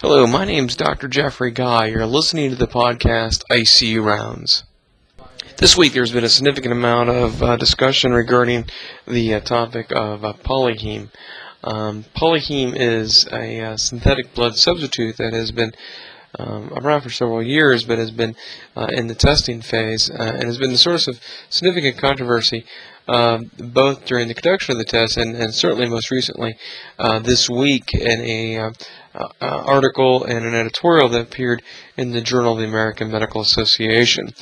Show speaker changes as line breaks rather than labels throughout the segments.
Hello, my name's Dr. Jeffrey Guy. You're listening to the podcast ICU Rounds. This week there's been a significant amount of uh, discussion regarding the uh, topic of uh, polyheme. Um, polyheme is a uh, synthetic blood substitute that has been um, around for several years, but has been uh, in the testing phase uh, and has been the source of significant controversy um, both during the conduction of the test and, and certainly most recently uh, this week in a uh, uh, article and an editorial that appeared in the Journal of the American Medical Association.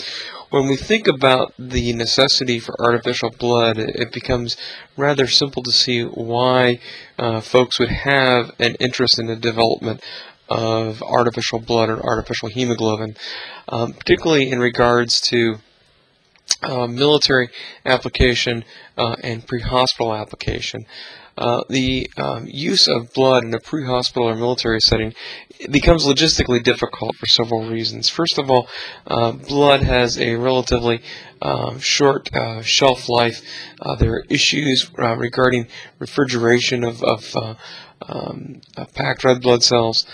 When we think about the necessity for artificial blood, it becomes rather simple to see why uh, folks would have an interest in the development of artificial blood or artificial hemoglobin, um, particularly in regards to uh, military application uh, and pre-hospital application. Uh, the um, use of blood in a pre-hospital or military setting becomes logistically difficult for several reasons. First of all, uh, blood has a relatively um, short uh, shelf life. Uh, there are issues regarding refrigeration of, of um, packed red blood cells.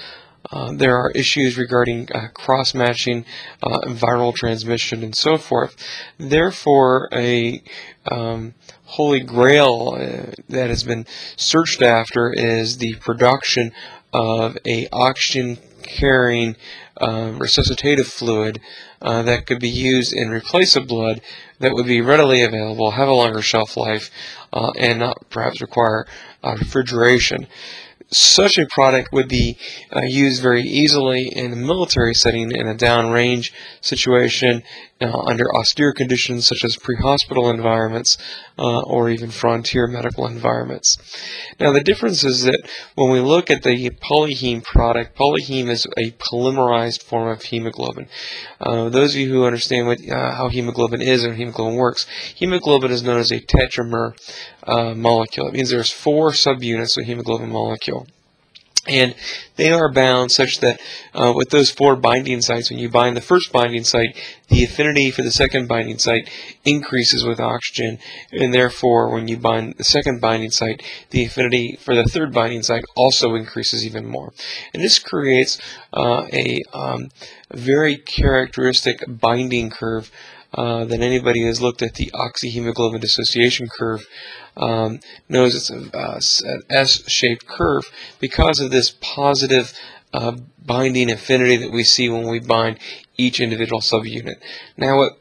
Uh, there are issues regarding uh, cross-matching, uh, viral transmission, and so forth. Therefore, a um, holy grail uh, that has been searched after is the production of a oxygen-carrying um, resuscitative fluid uh, that could be used in replace of blood that would be readily available, have a longer shelf life, and not perhaps require refrigeration such a product would be uh, used very easily in a military setting in a downrange situation uh, under austere conditions such as pre-hospital environments uh, or even frontier medical environments. Now the difference is that when we look at the polyheme product, polyheme is a polymerized form of hemoglobin. Uh, those of you who understand what, uh, how hemoglobin is and hemoglobin works, hemoglobin is known as a tetramer uh, molecule. It means there's four subunits of hemoglobin molecule. And they are bound such that uh, with those four binding sites, when you bind the first binding site, the affinity for the second binding site increases with oxygen, and therefore, when you bind the second binding site, the affinity for the third binding site also increases even more. And this creates uh, a um, very characteristic binding curve uh, that anybody who has looked at the oxyhemoglobin dissociation curve um, knows it's a, uh, an S-shaped curve because of this positive uh, binding affinity that we see when we bind each individual subunit. Now, what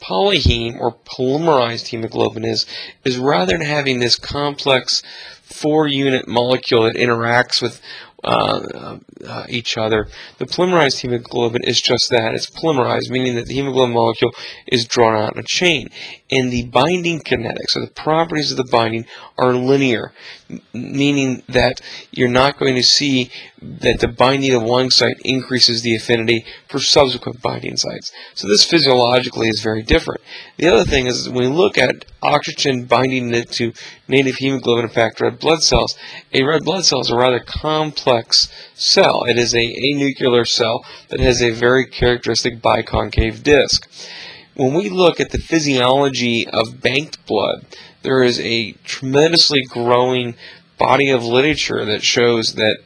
polyheme or polymerized hemoglobin is, is rather than having this complex four unit molecule that interacts with uh, uh, each other. The polymerized hemoglobin is just that. It's polymerized, meaning that the hemoglobin molecule is drawn out in a chain. And the binding kinetics, or the properties of the binding, are linear, meaning that you're not going to see that the binding of one site increases the affinity for subsequent binding sites. So this physiologically is very different. The other thing is when we look at oxygen binding to native hemoglobin and fact, red blood cells, a red blood cell is a rather complex cell. It is a anuclear cell that has a very characteristic biconcave disc. When we look at the physiology of banked blood, there is a tremendously growing body of literature that shows that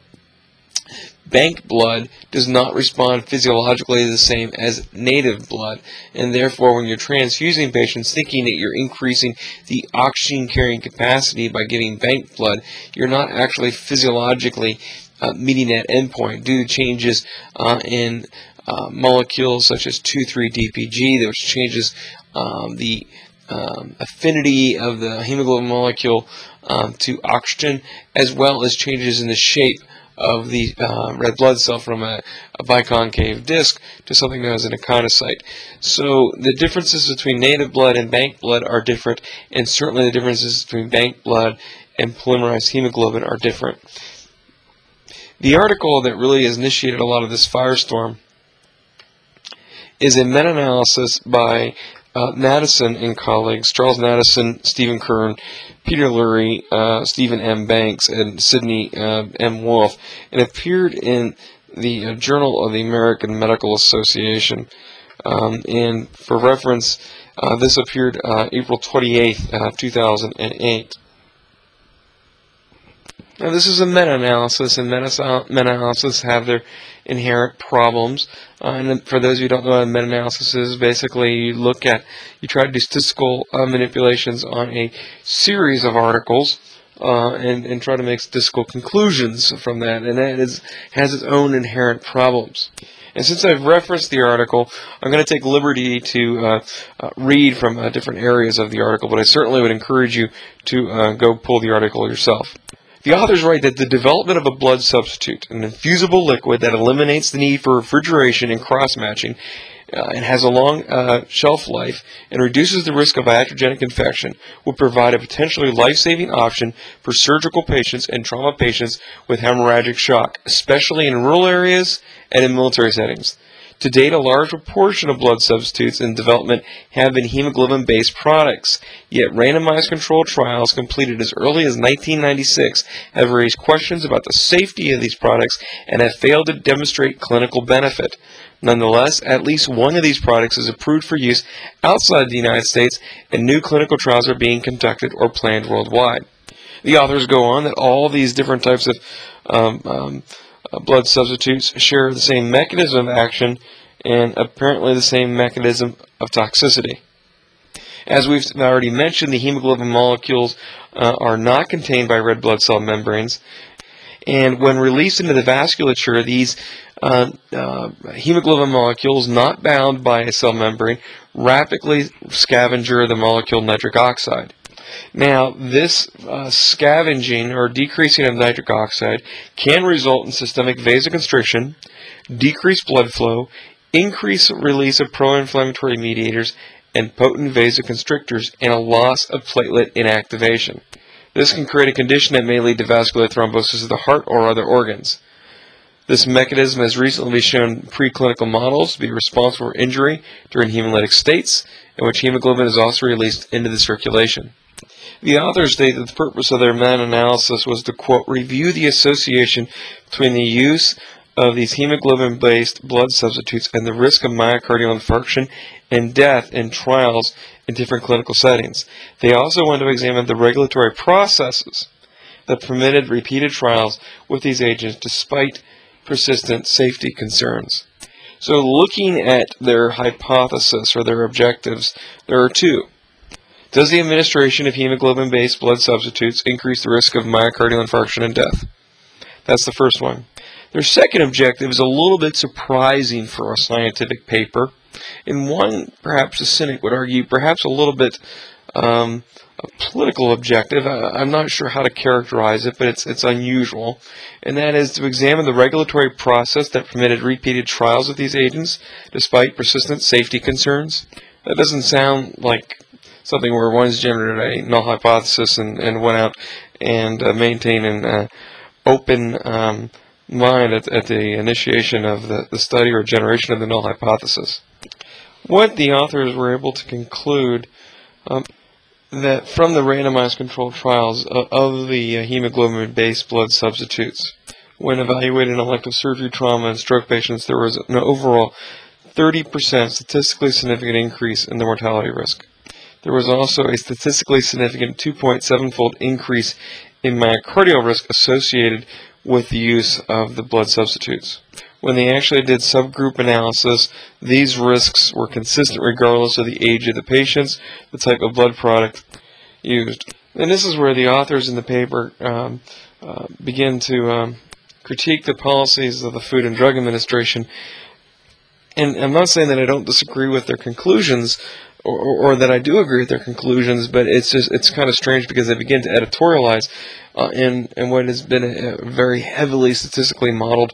bank blood does not respond physiologically the same as native blood. And therefore, when you're transfusing patients thinking that you're increasing the oxygen carrying capacity by giving bank blood, you're not actually physiologically uh, meeting that endpoint due to changes uh, in uh, molecules such as 2,3-DPG, which changes um, the um, affinity of the hemoglobin molecule um, to oxygen, as well as changes in the shape of the uh, red blood cell from a, a, biconcave disc to something known as an echinocyte. So the differences between native blood and bank blood are different, and certainly the differences between bank blood and polymerized hemoglobin are different. The article that really has initiated a lot of this firestorm is a meta-analysis by uh, Natanson and colleagues, Charles Natanson, Stephen Kern, Peter Lurie, uh, Stephen M. Banks, and Sidney uh, M. Wolfe, and appeared in the uh, Journal of the American Medical Association. Um, and for reference, uh, this appeared uh, April 28, 2008. Now, this is a meta-analysis, and meta-analysis have their inherent problems. Uh, and for those of you who don't know what a meta-analysis is, basically you look at, you try to do statistical uh, manipulations on a series of articles uh, and, and try to make statistical conclusions from that, and that is, has its own inherent problems. And since I've referenced the article, I'm going to take liberty to uh, uh, read from uh, different areas of the article, but I certainly would encourage you to uh, go pull the article yourself. The authors write that the development of a blood substitute, an infusible liquid that eliminates the need for refrigeration and cross-matching, uh, and has a long uh, shelf life and reduces the risk of iatrogenic infection, will provide a potentially life-saving option for surgical patients and trauma patients with hemorrhagic shock, especially in rural areas and in military settings. To date, a large proportion of blood substitutes in development have been hemoglobin-based products, yet randomized controlled trials completed as early as 1996 have raised questions about the safety of these products and have failed to demonstrate clinical benefit. Nonetheless, at least one of these products is approved for use outside the United States, and new clinical trials are being conducted or planned worldwide. The authors go on that all these different types of um, um, blood substitutes share the same mechanism of action and apparently the same mechanism of toxicity. As we've already mentioned, the hemoglobin molecules uh, are not contained by red blood cell membranes, and when released into the vasculature, these uh, uh, hemoglobin molecules, not bound by a cell membrane, rapidly scavenger the molecule nitric oxide. Now, this uh, scavenging or decreasing of nitric oxide can result in systemic vasoconstriction, decreased blood flow, increased release of pro-inflammatory mediators, and potent vasoconstrictors, and a loss of platelet inactivation. This can create a condition that may lead to vascular thrombosis of the heart or other organs. This mechanism has recently shown in preclinical models to be responsible for injury during hemolytic states, in which hemoglobin is also released into the circulation. The authors stated that the purpose of their meta-analysis was to, quote, review the association between the use of these hemoglobin-based blood substitutes and the risk of myocardial infarction and death in trials in different clinical settings. They also wanted to examine the regulatory processes that permitted repeated trials with these agents despite persistent safety concerns. So looking at their hypothesis or their objectives, there are two. Does the administration of hemoglobin-based blood substitutes increase the risk of myocardial infarction and death? That's the first one. Their second objective is a little bit surprising for a scientific paper, and one, perhaps a cynic would argue, perhaps a little bit um, a political objective. I'm not sure how to characterize it, but it's it's unusual, and that is to examine the regulatory process that permitted repeated trials of these agents despite persistent safety concerns. That doesn't sound like something where one's generated a null hypothesis and, and went out and uh, maintained an uh, open um, mind at, at, the initiation of the, the study or generation of the null hypothesis. What the authors were able to conclude um, that from the randomized controlled trials of, of the uh, hemoglobin-based blood substitutes, when evaluating elective surgery trauma and stroke patients, there was an overall 30% statistically significant increase in the mortality risk. There was also a statistically significant 2.7-fold increase in myocardial risk associated with the use of the blood substitutes. When they actually did subgroup analysis, these risks were consistent regardless of the age of the patients, the type of blood product used. And this is where the authors in the paper um, uh, begin to um, critique the policies of the Food and Drug Administration. And I'm not saying that I don't disagree with their conclusions, or, or, that I do agree with their conclusions, but it's just it's kind of strange because they begin to editorialize uh, in in what has been a, a very heavily statistically modeled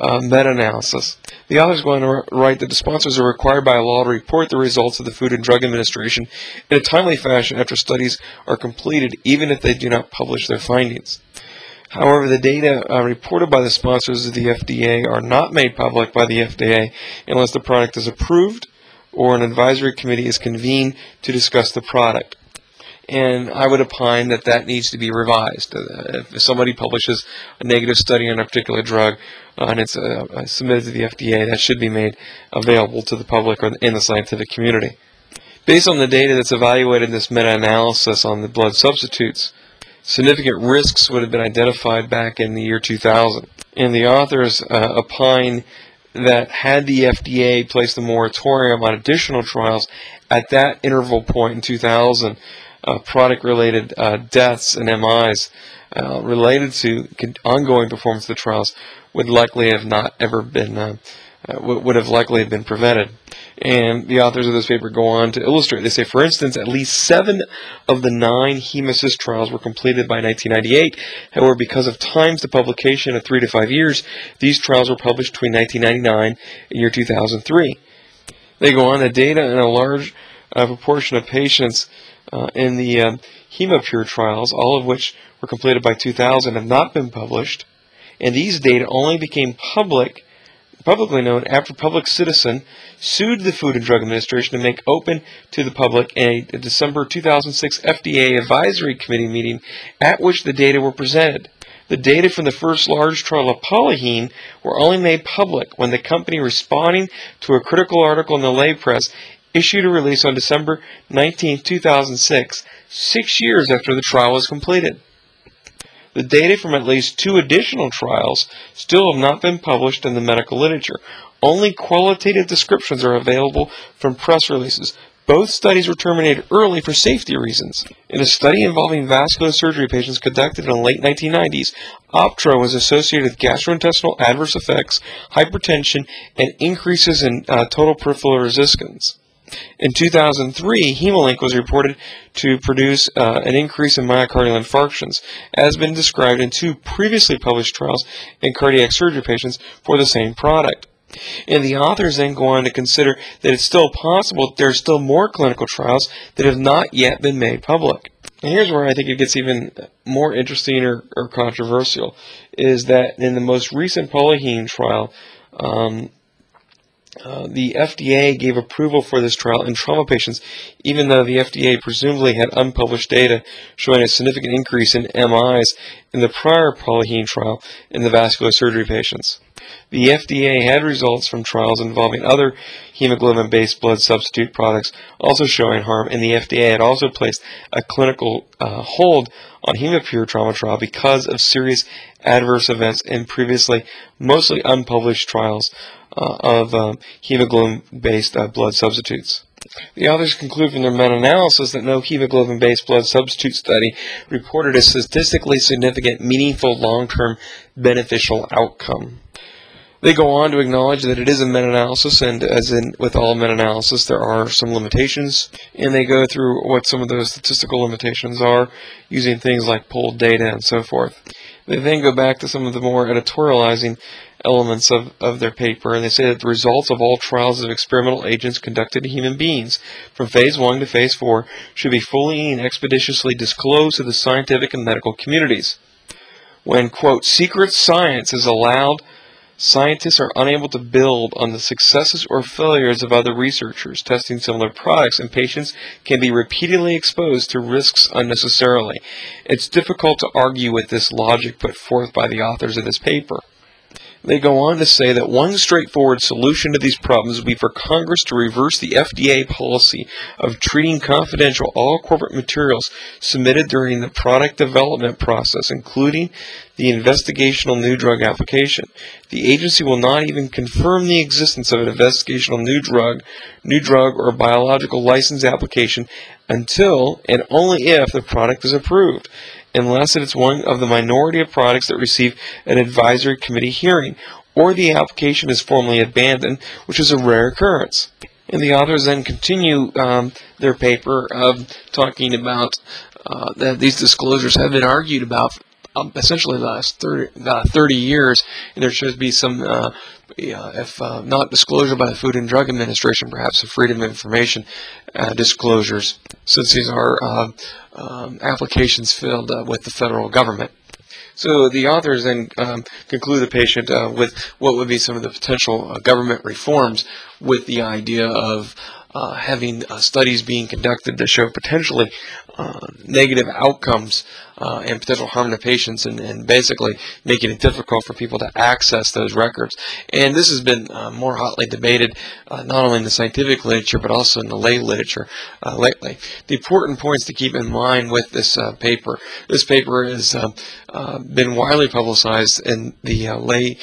uh, meta-analysis. The authors go on to write that the sponsors are required by law to report the results of the Food and Drug Administration in a timely fashion after studies are completed, even if they do not publish their findings. However, the data uh, reported by the sponsors of the FDA are not made public by the FDA unless the product is approved or an advisory committee is convened to discuss the product. And I would opine that that needs to be revised. Uh, if somebody publishes a negative study on a particular drug uh, and it's uh, uh submitted to the FDA, that should be made available to the public or in the scientific community. Based on the data that's evaluated in this meta-analysis on the blood substitutes, significant risks would have been identified back in the year 2000. And the authors uh, opine that had the FDA placed a moratorium on additional trials at that interval point in 2000, uh, product related uh, deaths and MIs uh, related to ongoing performance of the trials would likely have not ever been uh, would have likely been prevented. And the authors of this paper go on to illustrate. They say, for instance, at least seven of the nine HemAssist trials were completed by 1998. However, because of times to publication of three to five years, these trials were published between 1999 and year 2003. They go on, the data in a large uh, proportion of patients uh, in the um, Hemopure trials, all of which were completed by 2000, have not been published. And these data only became public publicly known after Public Citizen sued the Food and Drug Administration to make open to the public a, a December 2006 FDA Advisory Committee meeting at which the data were presented. The data from the first large trial of Polyheme were only made public when the company responding to a critical article in the lay press issued a release on December 19, 2006, six years after the trial was completed. The data from at least two additional trials still have not been published in the medical literature. Only qualitative descriptions are available from press releases. Both studies were terminated early for safety reasons. In a study involving vascular surgery patients conducted in the late 1990s, Optro was associated with gastrointestinal adverse effects, hypertension, and increases in uh, total peripheral resistance. In 2003, HemoLink was reported to produce uh, an increase in myocardial infarctions, as been described in two previously published trials in cardiac surgery patients for the same product. And the authors then go on to consider that it's still possible that there are still more clinical trials that have not yet been made public. And here's where I think it gets even more interesting or, or controversial, is that in the most recent Polyheme trial, um, uh, the FDA gave approval for this trial in trauma patients, even though the FDA presumably had unpublished data showing a significant increase in MIs in the prior Polyheme trial in the vascular surgery patients. The FDA had results from trials involving other hemoglobin based blood substitute products also showing harm, and the FDA had also placed a clinical uh, hold on Hemopure trauma trial because of serious adverse events in previously mostly unpublished trials uh, of um, hemoglobin-based uh, blood substitutes. The authors conclude from their meta-analysis that no hemoglobin-based blood substitute study reported a statistically significant, meaningful, long-term beneficial outcome. They go on to acknowledge that it is a meta-analysis, and as in with all meta-analysis, there are some limitations, and they go through what some of those statistical limitations are, using things like pooled data and so forth. They then go back to some of the more editorializing elements of, of their paper, and they say that the results of all trials of experimental agents conducted in human beings from phase 1 to phase 4 should be fully and expeditiously disclosed to the scientific and medical communities. When, quote, secret science is allowed Scientists are unable to build on the successes or failures of other researchers testing similar products, and patients can be repeatedly exposed to risks unnecessarily. It's difficult to argue with this logic put forth by the authors of this paper. They go on to say that one straightforward solution to these problems would be for Congress to reverse the FDA policy of treating confidential all corporate materials submitted during the product development process, including the investigational new drug application. The agency will not even confirm the existence of an investigational new drug, new drug or biological license application until and only if the product is approved unless it is one of the minority of products that receive an advisory committee hearing, or the application is formally abandoned, which is a rare occurrence. And the authors then continue um, their paper of talking about uh, that these disclosures have been argued about um, essentially the last 30, uh, 30, years, and there should be some, uh, if uh, not disclosure by the Food and Drug Administration, perhaps some Freedom of Information uh, disclosures, since these are uh, um, applications filled uh, with the federal government. So the authors then um, conclude the patient uh, with what would be some of the potential uh, government reforms with the idea of uh, having uh, studies being conducted to show potentially negative outcomes uh, and potential harm to patients and, and, basically making it difficult for people to access those records. And this has been uh, more hotly debated uh, not only in the scientific literature but also in the lay literature uh, lately. The important points to keep in mind with this uh, paper, this paper has been widely publicized in the lay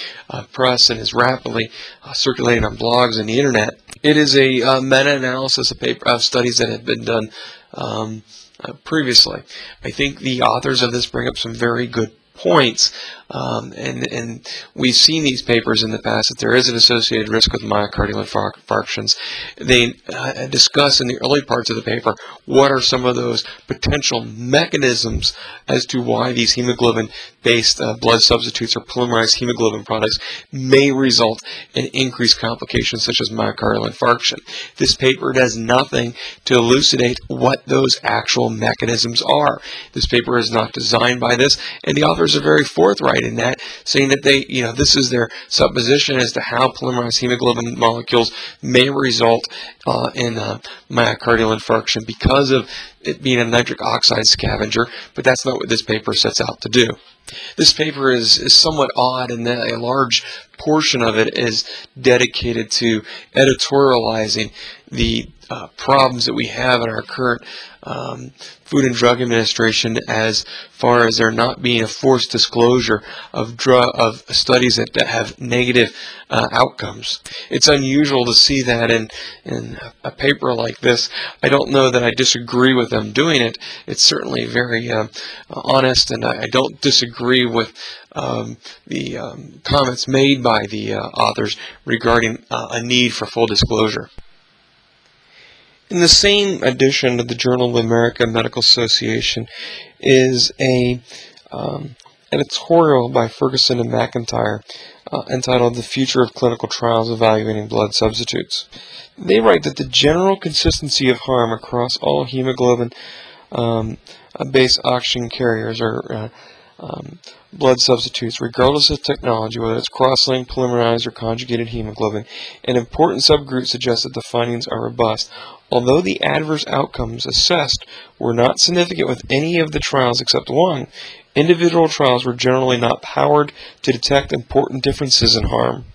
press and is rapidly circulating on blogs and the internet. It is a uh, meta-analysis of, of studies that have been done um, uh, Uh, previously. I think the authors of this bring up some very good points. Um, and, and we've seen these papers in the past that there is an associated risk with myocardial infarctions. They uh, discuss in the early parts of the paper what are some of those potential mechanisms as to why these hemoglobin-based uh, blood substitutes or polymerized hemoglobin products may result in increased complications such as myocardial infarction. This paper does nothing to elucidate what those actual mechanisms are. This paper is not designed by this, and the authors are very forthright in that, saying that they, you know, this is their supposition as to how polymerized hemoglobin molecules may result uh, in uh, myocardial infarction because of it being a nitric oxide scavenger, but that's not what this paper sets out to do. This paper is, is somewhat odd in that a large portion of it is dedicated to editorializing the uh, problems that we have in our current um, Food and Drug Administration as far as there not being a forced disclosure of drug of studies that, that have negative uh, outcomes. It's unusual to see that in in a paper like this. I don't know that I disagree with them doing it. It's certainly very uh, honest, and I, I, don't disagree with um, the um, comments made by the uh, authors regarding uh, a need for full disclosure. In the same edition of the Journal of the American Medical Association is a um, editorial by Fergusson and McIntyre uh, entitled The Future of Clinical Trials Evaluating Blood Substitutes. They write that the general consistency of harm across all hemoglobin um, base oxygen carriers or uh, um, blood substitutes, regardless of technology, whether it's cross-linked, polymerized, or conjugated hemoglobin. An important subgroup suggests that the findings are robust, Although the adverse outcomes assessed were not significant with any of the trials except one, individual trials were generally not powered to detect important differences in harm.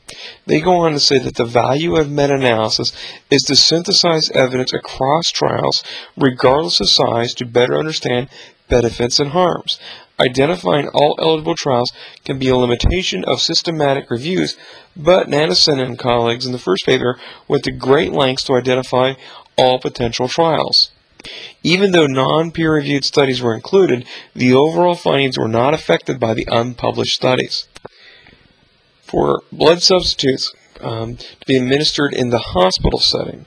They go on to say that the value of meta-analysis is to synthesize evidence across trials, regardless of size, to better understand benefits and harms. Identifying all eligible trials can be a limitation of systematic reviews, but Nansen and colleagues in the first paper went to great lengths to identify all potential trials. Even though non-peer-reviewed studies were included, the overall findings were not affected by the unpublished studies. For blood substitutes um, to be administered in the hospital setting,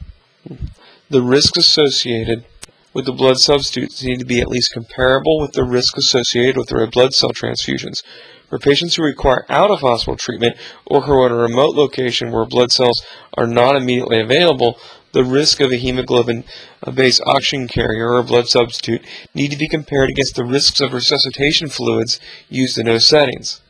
the risks associated with the blood substitutes need to be at least comparable with the risk associated with red blood cell transfusions. For patients who require out-of-hospital treatment or who are at a remote location where blood cells are not immediately available, the risk of a hemoglobin-based oxygen carrier or blood substitute need to be compared against the risks of resuscitation fluids used in those settings.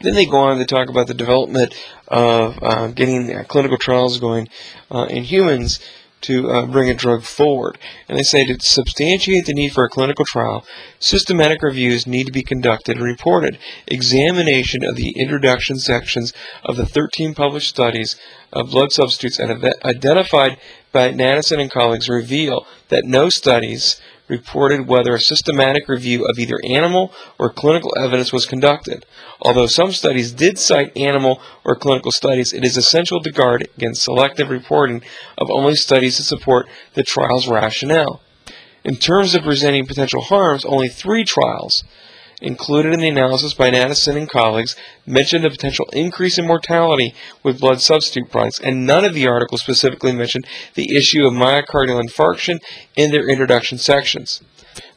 Then they go on to talk about the development of uh, getting uh, clinical trials going uh, in humans to uh, bring a drug forward. And they say to substantiate the need for a clinical trial, systematic reviews need to be conducted and reported. Examination of the introduction sections of the 13 published studies of blood substitutes identified by Nansen and colleagues reveal that no studies reported whether a systematic review of either animal or clinical evidence was conducted. Although some studies did cite animal or clinical studies, it is essential to guard against selective reporting of only studies that support the trial's rationale. In terms of presenting potential harms, only three trials included in the analysis by Nansen and colleagues mentioned a potential increase in mortality with blood substitute products, and none of the articles specifically mentioned the issue of myocardial infarction in their introduction sections.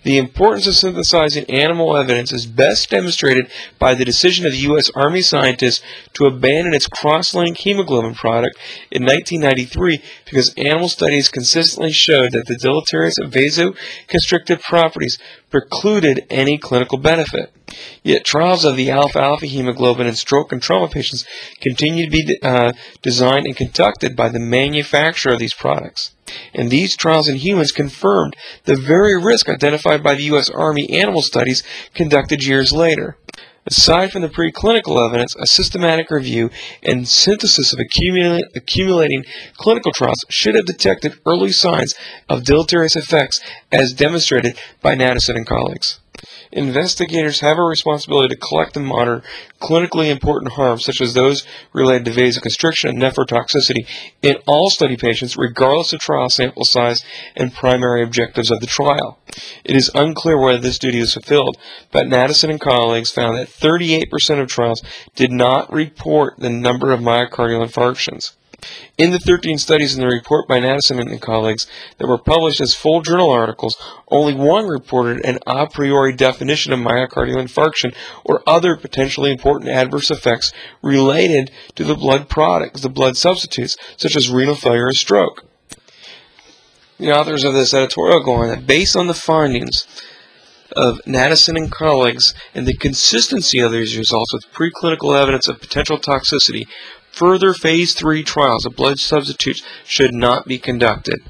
The importance of synthesizing animal evidence is best demonstrated by the decision of the U.S. Army scientists to abandon its cross-linked hemoglobin product in 1993 because animal studies consistently showed that the deleterious vasoconstrictive properties precluded any clinical benefit. Yet trials of the alpha-alpha hemoglobin in stroke and trauma patients continue to be uh, designed and conducted by the manufacturer of these products. And these trials in humans confirmed the very risk identified by the U.S. Army animal studies conducted years later. Aside from the preclinical evidence, a systematic review and synthesis of accumulating clinical trials should have detected early signs of deleterious effects as demonstrated by Natanson and colleagues. Investigators have a responsibility to collect and monitor clinically important harms, such as those related to vasoconstriction and nephrotoxicity, in all study patients, regardless of trial sample size and primary objectives of the trial. It is unclear whether this duty is fulfilled, but Natanson and colleagues found that 38% of trials did not report the number of myocardial infarctions. In the 13 studies in the report by Natanson and colleagues that were published as full journal articles, only one reported an a priori definition of myocardial infarction or other potentially important adverse effects related to the blood products, the blood substitutes, such as renal failure or stroke. The authors of this editorial go on that based on the findings of Natanson and colleagues and the consistency of these results with preclinical evidence of potential toxicity, Further phase 3 trials of blood substitutes should not be conducted.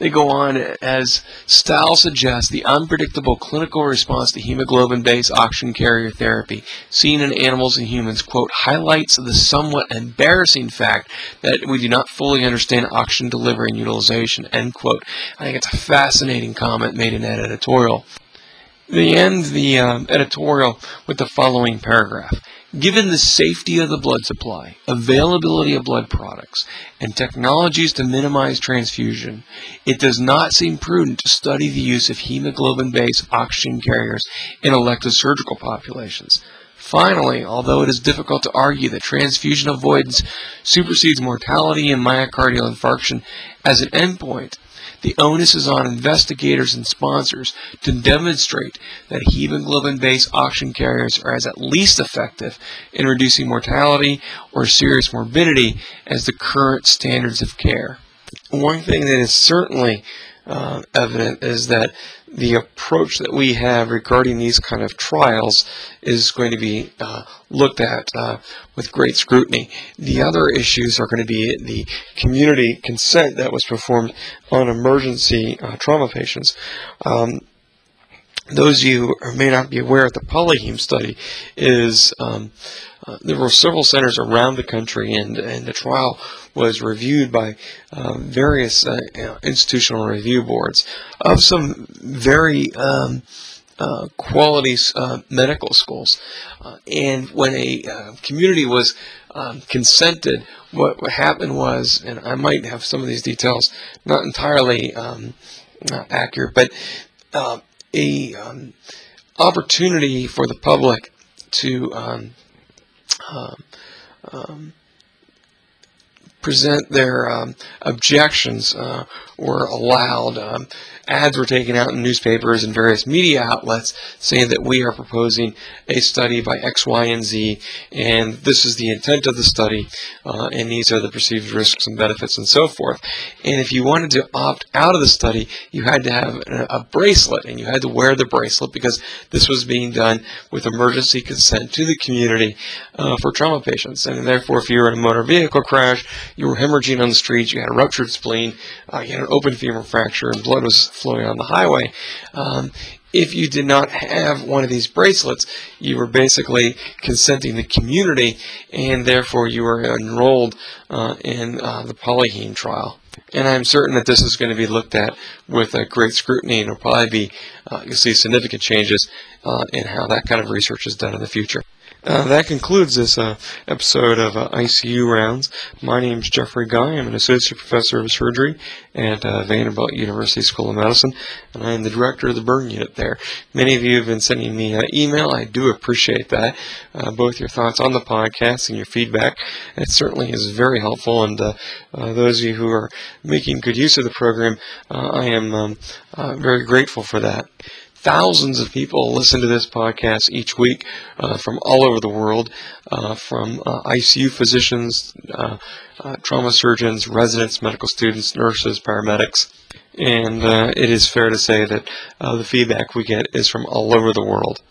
They go on, as Stahl suggests, the unpredictable clinical response to hemoglobin-based oxygen carrier therapy seen in animals and humans, quote, highlights the somewhat embarrassing fact that we do not fully understand oxygen delivery and utilization, end quote. I think it's a fascinating comment made in that editorial. They end the um, editorial with the following paragraph. Given the safety of the blood supply, availability of blood products, and technologies to minimize transfusion, it does not seem prudent to study the use of hemoglobin-based oxygen carriers in elective surgical populations. Finally, although it is difficult to argue that transfusion avoidance supersedes mortality and myocardial infarction as an endpoint, the onus is on investigators and sponsors to demonstrate that hemoglobin-based oxygen carriers are as at least effective in reducing mortality or serious morbidity as the current standards of care. One thing that is certainly uh, evident is that the approach that we have regarding these kind of trials is going to be uh, looked at uh, with great scrutiny. The other issues are going to be the community consent that was performed on emergency uh, trauma patients. Um, those of you who may not be aware the Polyheme study is um, uh, there were several centers around the country, and, and the trial was reviewed by uh, various uh, institutional review boards of some very um, uh, quality uh, medical schools. Uh, and when a community was um, consented, what, what, happened was, and I might have some of these details not entirely um, not accurate, but a um, opportunity for the public to um, um, present their um, objections uh, were allowed. Um, ads were taken out in newspapers and various media outlets saying that we are proposing a study by X, Y, and Z, and this is the intent of the study, uh, and these are the perceived risks and benefits and so forth. And if you wanted to opt out of the study, you had to have a, bracelet, and you had to wear the bracelet because this was being done with emergency consent to the community uh, for trauma patients. And therefore, if you were in a motor vehicle crash, you were hemorrhaging on the streets, you had a ruptured spleen, uh, you had an open femur fracture, and blood was flowing on the highway. Um, if you did not have one of these bracelets, you were basically consenting the community, and therefore you were enrolled uh, in uh, the Polyheme trial. And I'm certain that this is going to be looked at with uh, great scrutiny, and will probably be uh, you'll see significant changes uh, in how that kind of research is done in the future. Uh, that concludes this uh, episode of uh, ICU Rounds. My name is Jeffrey Guy. I'm an associate professor of surgery at uh, Vanderbilt University School of Medicine, and I am the director of the burn unit there. Many of you have been sending me uh, email. I do appreciate that, both your thoughts on the podcast and your feedback. It certainly is very helpful, and those of you who are making good use of the program, I am um, very grateful for that. Thousands of people listen to this podcast each week uh, from all over the world, uh, from uh, ICU physicians, uh, uh, trauma surgeons, residents, medical students, nurses, paramedics. And it is fair to say that the feedback we get is from all over the world.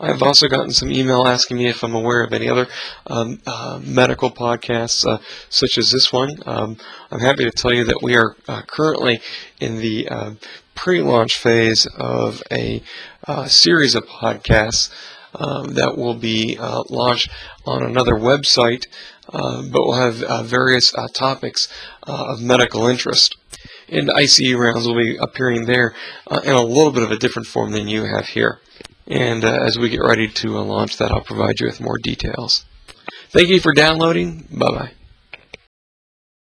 I've also gotten some email asking me if I'm aware of any other um, uh, medical podcasts, uh, such as this one. Um, I'm happy to tell you that we are uh, currently in the pre-launch phase of a uh, series of podcasts um, that will be uh, launched on another website, but will have various topics of medical interest and ICU rounds will be appearing there uh, in a little bit of a different form than you have here. And uh, as we get ready to uh, launch that, I'll provide you with more details. Thank you for downloading. Bye bye.